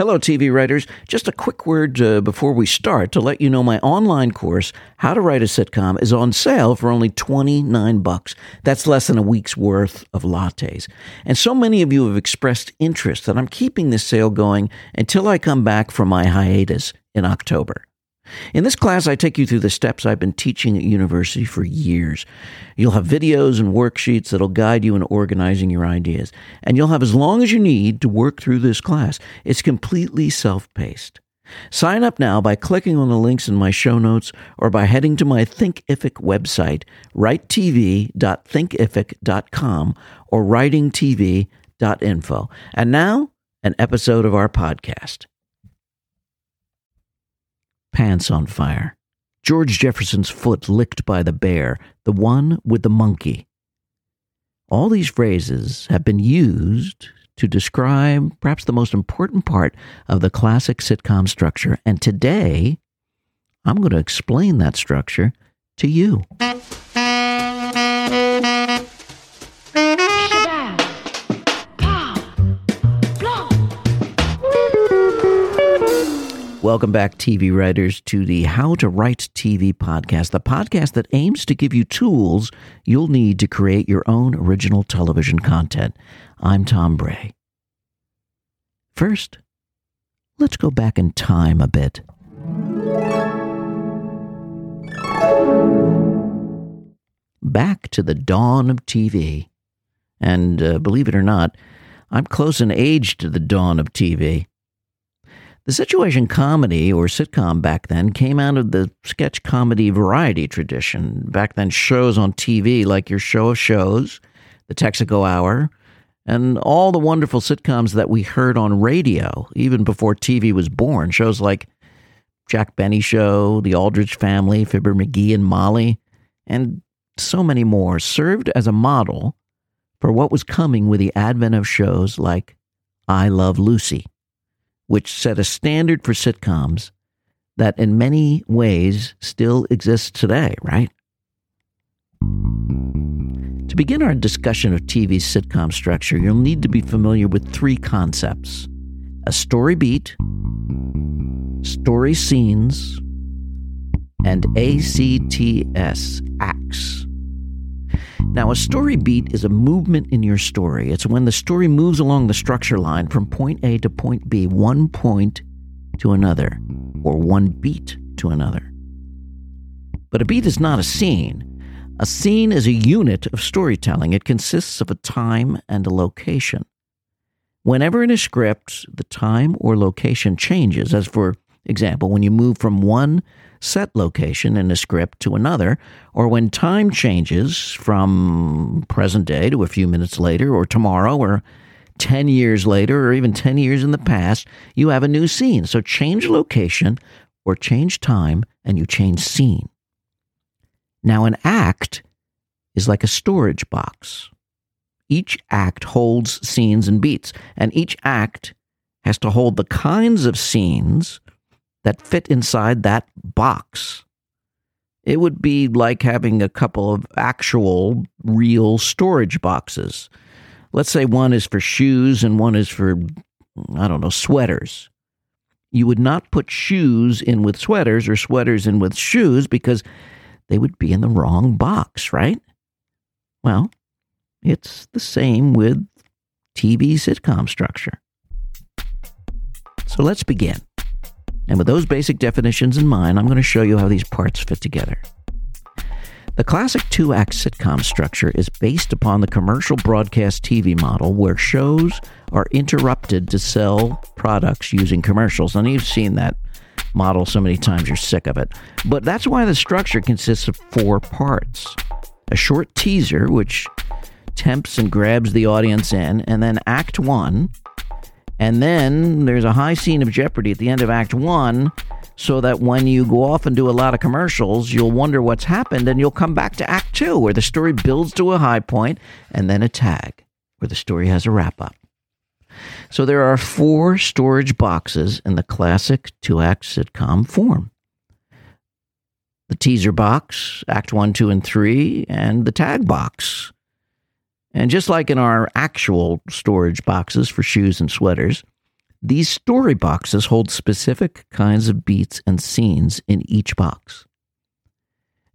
Hello, TV writers. Just a quick word uh, before we start to let you know my online course, How to Write a Sitcom, is on sale for only 29 bucks. That's less than a week's worth of lattes. And so many of you have expressed interest that I'm keeping this sale going until I come back from my hiatus in October. In this class, I take you through the steps I've been teaching at university for years. You'll have videos and worksheets that'll guide you in organizing your ideas, and you'll have as long as you need to work through this class. It's completely self paced. Sign up now by clicking on the links in my show notes or by heading to my Thinkific website, writetv.thinkific.com or writingtv.info. And now, an episode of our podcast pants on fire. George Jefferson's foot licked by the bear, the one with the monkey. All these phrases have been used to describe perhaps the most important part of the classic sitcom structure, and today I'm going to explain that structure to you. Welcome back, TV writers, to the How to Write TV podcast, the podcast that aims to give you tools you'll need to create your own original television content. I'm Tom Bray. First, let's go back in time a bit. Back to the dawn of TV. And uh, believe it or not, I'm close in age to the dawn of TV. The situation comedy or sitcom back then came out of the sketch comedy variety tradition. Back then, shows on TV like your show of shows, the Texaco Hour, and all the wonderful sitcoms that we heard on radio even before TV was born. Shows like Jack Benny Show, The Aldrich Family, Fibber McGee and Molly, and so many more served as a model for what was coming with the advent of shows like I Love Lucy which set a standard for sitcoms that in many ways still exists today, right? To begin our discussion of TV's sitcom structure, you'll need to be familiar with three concepts a story beat, story scenes, and ACTS, acts. Now, a story beat is a movement in your story. It's when the story moves along the structure line from point A to point B, one point to another, or one beat to another. But a beat is not a scene. A scene is a unit of storytelling. It consists of a time and a location. Whenever in a script the time or location changes, as for example, when you move from one set location in a script to another, or when time changes from present day to a few minutes later, or tomorrow, or 10 years later, or even 10 years in the past, you have a new scene. So change location or change time, and you change scene. Now, an act is like a storage box. Each act holds scenes and beats, and each act has to hold the kinds of scenes that fit inside that box. It would be like having a couple of actual real storage boxes. Let's say one is for shoes and one is for, I don't know, sweaters. You would not put shoes in with sweaters or sweaters in with shoes because they would be in the wrong box, right? Well, it's the same with TV sitcom structure. So let's begin. And with those basic definitions in mind, I'm going to show you how these parts fit together. The classic two act sitcom structure is based upon the commercial broadcast TV model where shows are interrupted to sell products using commercials. And you've seen that model so many times you're sick of it. But that's why the structure consists of four parts a short teaser, which tempts and grabs the audience in, and then Act One, and then there's a high scene of jeopardy at the end of Act One, so that when you go off and do a lot of commercials, you'll wonder what's happened and you'll come back to Act Two, where the story builds to a high point, and then a tag, where the story has a wrap up. So there are four storage boxes in the classic two act sitcom form the teaser box, Act One, Two, and Three, and the tag box. And just like in our actual storage boxes for shoes and sweaters, These story boxes hold specific kinds of beats and scenes in each box.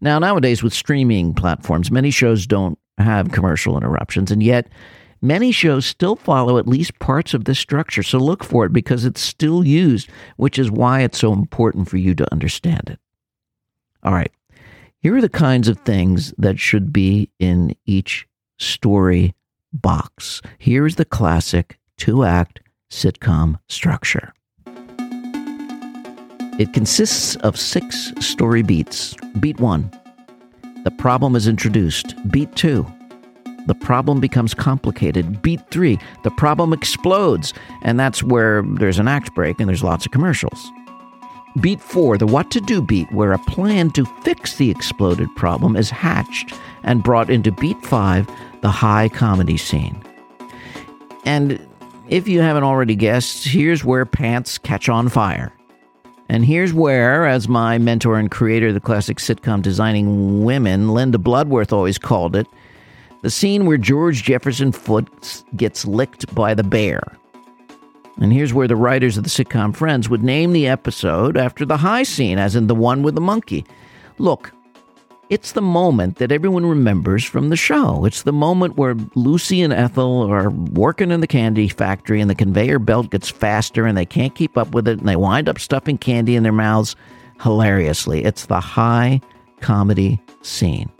Now, nowadays with streaming platforms, many shows don't have commercial interruptions, and yet many shows still follow at least parts of this structure. So look for it because it's still used, which is why it's so important for you to understand it. All right, here are the kinds of things that should be in each story box. Here's the classic two act sitcom structure. It consists of six story beats. Beat one, the problem is introduced. Beat two, the problem becomes complicated. Beat three, the problem explodes, and that's where there's an act break and there's lots of commercials. Beat four, the what to do beat, where a plan to fix the exploded problem is hatched and brought into beat five, the high comedy scene. And if you haven't already guessed, here's where pants catch on fire. And here's where, as my mentor and creator of the classic sitcom Designing Women, Linda Bloodworth, always called it, the scene where George Jefferson Foote gets licked by the bear. And here's where the writers of the sitcom Friends would name the episode after the high scene, as in the one with the monkey. Look, it's the moment that everyone remembers from the show. It's the moment where Lucy and Ethel are working in the candy factory and the conveyor belt gets faster and they can't keep up with it and they wind up stuffing candy in their mouths hilariously. It's the high comedy scene.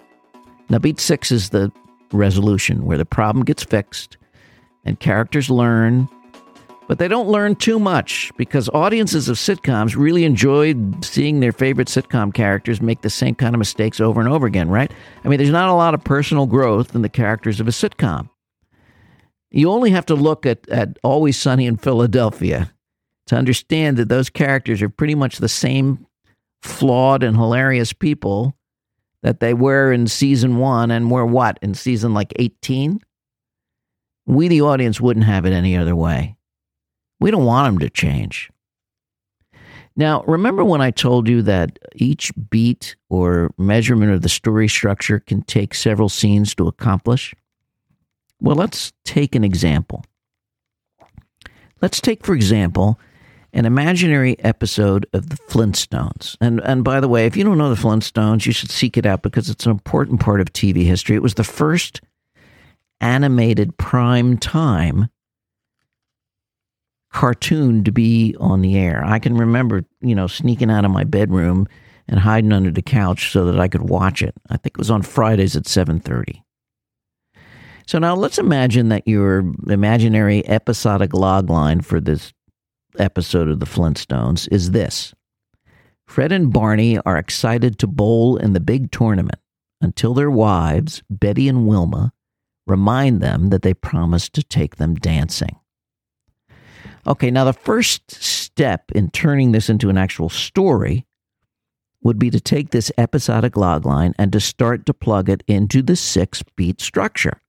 Now, beat six is the resolution where the problem gets fixed and characters learn but they don't learn too much because audiences of sitcoms really enjoyed seeing their favorite sitcom characters make the same kind of mistakes over and over again, right? I mean, there's not a lot of personal growth in the characters of a sitcom. You only have to look at, at Always Sunny in Philadelphia to understand that those characters are pretty much the same flawed and hilarious people that they were in season one and were what, in season like 18? We, the audience, wouldn't have it any other way. We don't want them to change. Now, remember when I told you that each beat or measurement of the story structure can take several scenes to accomplish? Well, let's take an example. Let's take, for example, an imaginary episode of the Flintstones. And and by the way, if you don't know the Flintstones, you should seek it out because it's an important part of TV history. It was the first animated prime time cartoon to be on the air. I can remember, you know, sneaking out of my bedroom and hiding under the couch so that I could watch it. I think it was on Fridays at 7:30. So now let's imagine that your imaginary episodic log line for this episode of the Flintstones is this. Fred and Barney are excited to bowl in the big tournament until their wives, Betty and Wilma, remind them that they promised to take them dancing. Okay, now the first step in turning this into an actual story would be to take this episodic logline and to start to plug it into the six beat structure.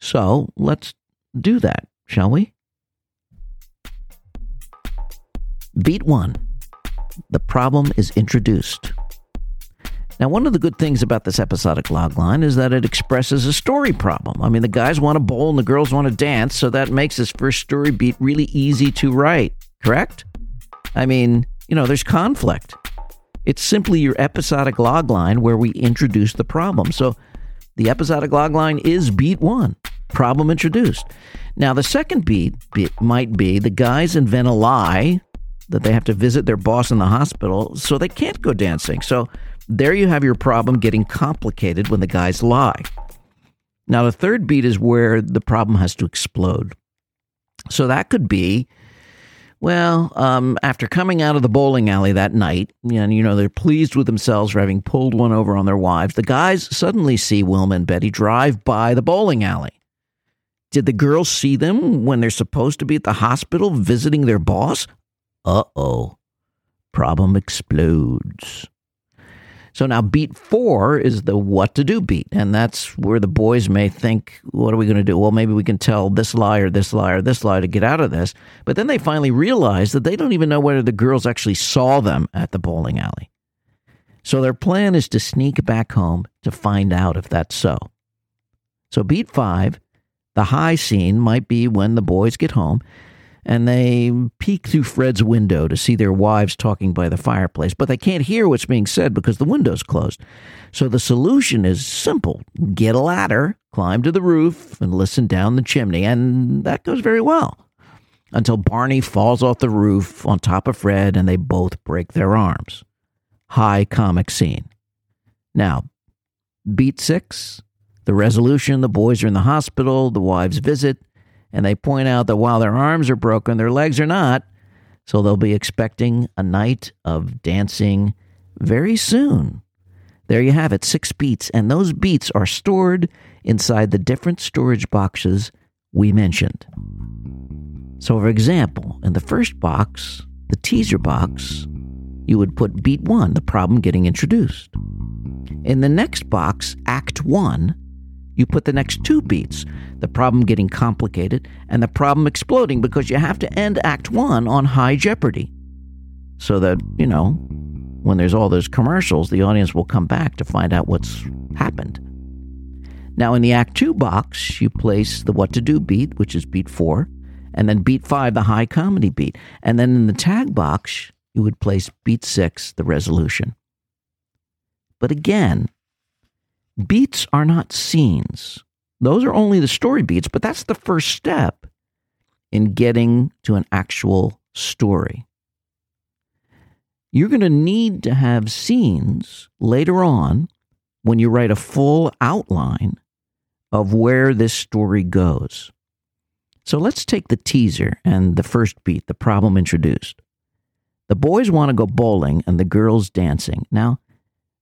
So let's do that, shall we? Beat one the problem is introduced. Now, one of the good things about this episodic logline is that it expresses a story problem. I mean, the guys want to bowl and the girls want to dance, so that makes this first story beat really easy to write, correct? I mean, you know, there's conflict. It's simply your episodic logline where we introduce the problem. So the episodic logline is beat one, problem introduced. Now, the second beat, beat might be the guys invent a lie that they have to visit their boss in the hospital, so they can't go dancing. So there you have your problem getting complicated when the guys lie. Now, the third beat is where the problem has to explode. So that could be, well, um, after coming out of the bowling alley that night, and you know, they're pleased with themselves for having pulled one over on their wives, the guys suddenly see Wilma and Betty drive by the bowling alley. Did the girls see them when they're supposed to be at the hospital visiting their boss? Uh oh. Problem explodes. So now beat four is the what to do beat. And that's where the boys may think, what are we going to do? Well, maybe we can tell this lie or this lie or this lie to get out of this. But then they finally realize that they don't even know whether the girls actually saw them at the bowling alley. So their plan is to sneak back home to find out if that's so. So beat five, the high scene might be when the boys get home and they peek through Fred's window to see their wives talking by the fireplace, but they can't hear what's being said because the window's closed. So the solution is simple get a ladder, climb to the roof, and listen down the chimney. And that goes very well until Barney falls off the roof on top of Fred and they both break their arms. High comic scene. Now, beat six, the resolution the boys are in the hospital, the wives visit and they point out that while their arms are broken, their legs are not. So they'll be expecting a night of dancing very soon. There you have it, six beats, and those beats are stored inside the different storage boxes we mentioned. So, for example, in the first box, the teaser box, you would put beat one, the problem getting introduced. In the next box, act one, you put the next two beats, the problem getting complicated and the problem exploding because you have to end Act One on high jeopardy. So that, you know, when there's all those commercials, the audience will come back to find out what's happened. Now, in the Act Two box, you place the what to do beat, which is beat four, and then beat five, the high comedy beat. And then in the tag box, you would place beat six, the resolution. But again, Beats are not scenes. Those are only the story beats, but that's the first step in getting to an actual story. You're going to need to have scenes later on when you write a full outline of where this story goes. So let's take the teaser and the first beat, the problem introduced. The boys want to go bowling and the girls dancing. Now,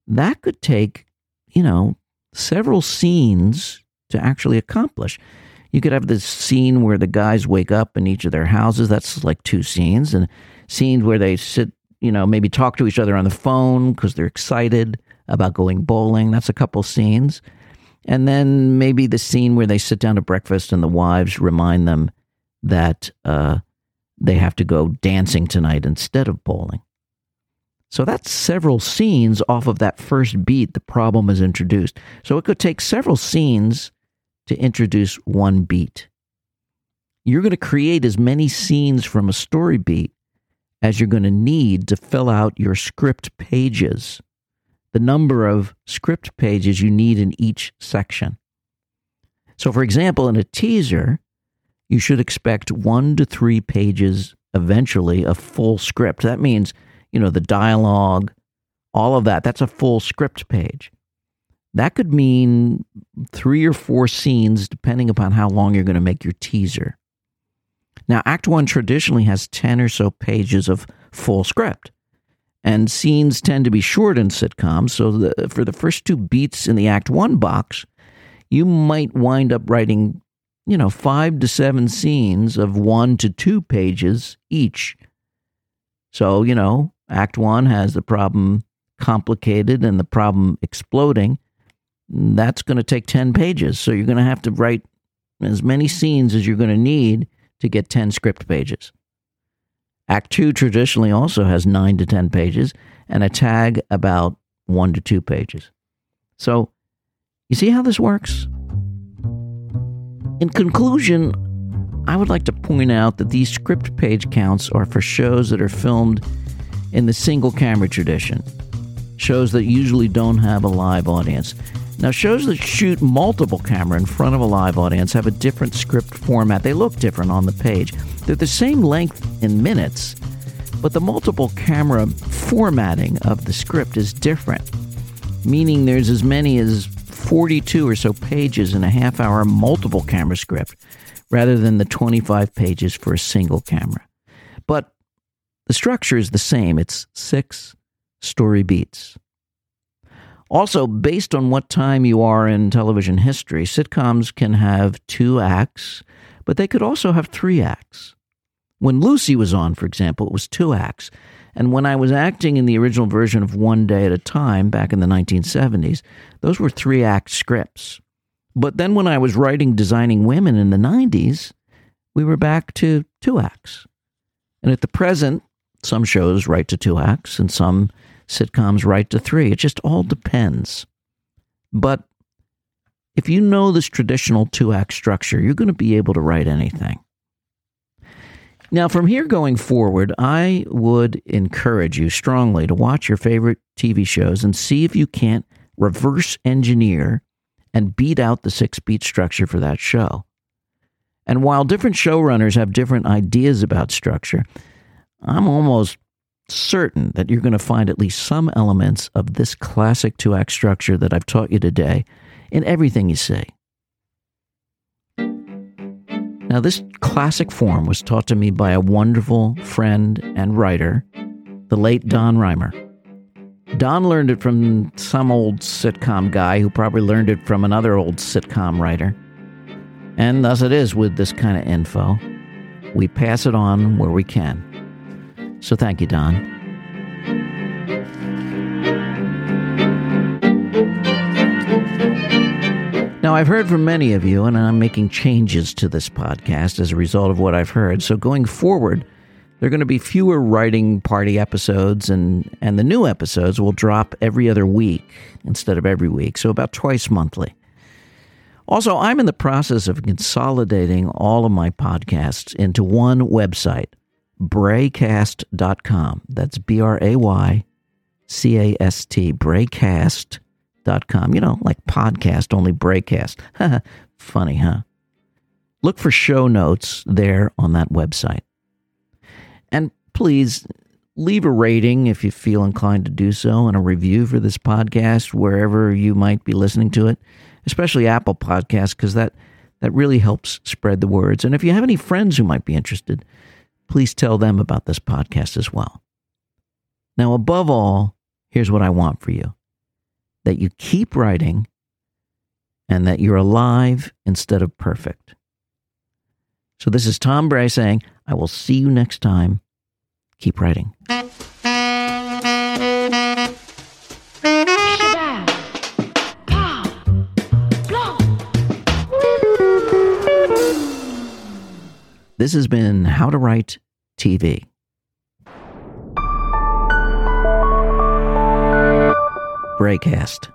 that could take, you know, several scenes to actually accomplish. You could have this scene where the guys wake up in each of their houses. That's like two scenes. And scenes where they sit, you know, maybe talk to each other on the phone because they're excited about going bowling. That's a couple scenes. And then maybe the scene where they sit down to breakfast and the wives remind them that uh, they have to go dancing tonight instead of bowling. So that's several scenes off of that first beat the problem is introduced. So it could take several scenes to introduce one beat. You're going to create as many scenes from a story beat as you're going to need to fill out your script pages, the number of script pages you need in each section. So, for example, in a teaser, you should expect one to three pages eventually of full script. That means you know, the dialogue, all of that. That's a full script page. That could mean three or four scenes, depending upon how long you're going to make your teaser. Now, Act One traditionally has 10 or so pages of full script, and scenes tend to be short in sitcoms. So, the, for the first two beats in the Act One box, you might wind up writing, you know, five to seven scenes of one to two pages each. So, you know, Act one has the problem complicated and the problem exploding. That's going to take 10 pages. So you're going to have to write as many scenes as you're going to need to get 10 script pages. Act two traditionally also has nine to 10 pages and a tag about one to two pages. So you see how this works? In conclusion, I would like to point out that these script page counts are for shows that are filmed in the single camera tradition, shows that usually don't have a live audience. Now, shows that shoot multiple camera in front of a live audience have a different script format. They look different on the page. They're the same length in minutes, but the multiple camera formatting of the script is different, meaning there's as many as 42 or so pages in a half hour multiple camera script rather than the 25 pages for a single camera. But the structure is the same it's six story beats. Also, based on what time you are in television history, sitcoms can have two acts, but they could also have three acts. When Lucy was on, for example, it was two acts. And when I was acting in the original version of One Day at a Time back in the 1970s, those were three act scripts. But then when I was writing Designing Women in the 90s, we were back to two acts. And at the present, some shows write to two acts, and some sitcoms write to three. It just all depends. But if you know this traditional two act structure, you're going to be able to write anything. Now, from here going forward, I would encourage you strongly to watch your favorite TV shows and see if you can't reverse engineer and beat out the six beat structure for that show. And while different showrunners have different ideas about structure, I'm almost certain that you're going to find at least some elements of this classic two act structure that I've taught you today in everything you see. Now, this classic form was taught to me by a wonderful friend and writer, the late Don Reimer. Don learned it from some old sitcom guy who probably learned it from another old sitcom writer. And thus it is with this kind of info. We pass it on where we can. So thank you, Don. Now, I've heard from many of you, and I'm making changes to this podcast as a result of what I've heard. So, going forward, there are going to be fewer writing party episodes, and, and the new episodes will drop every other week instead of every week, so about twice monthly. Also, I'm in the process of consolidating all of my podcasts into one website, braycast.com. That's B R A Y C A S T, braycast.com com. You know, like podcast, only braycast. Funny, huh? Look for show notes there on that website. And please leave a rating if you feel inclined to do so and a review for this podcast wherever you might be listening to it, especially Apple Podcasts, because that, that really helps spread the words. And if you have any friends who might be interested, please tell them about this podcast as well. Now, above all, here's what I want for you that you keep writing and that you're alive instead of perfect. So, this is Tom Bray saying, I will see you next time. Keep writing. This has been How to Write TV. Braycast.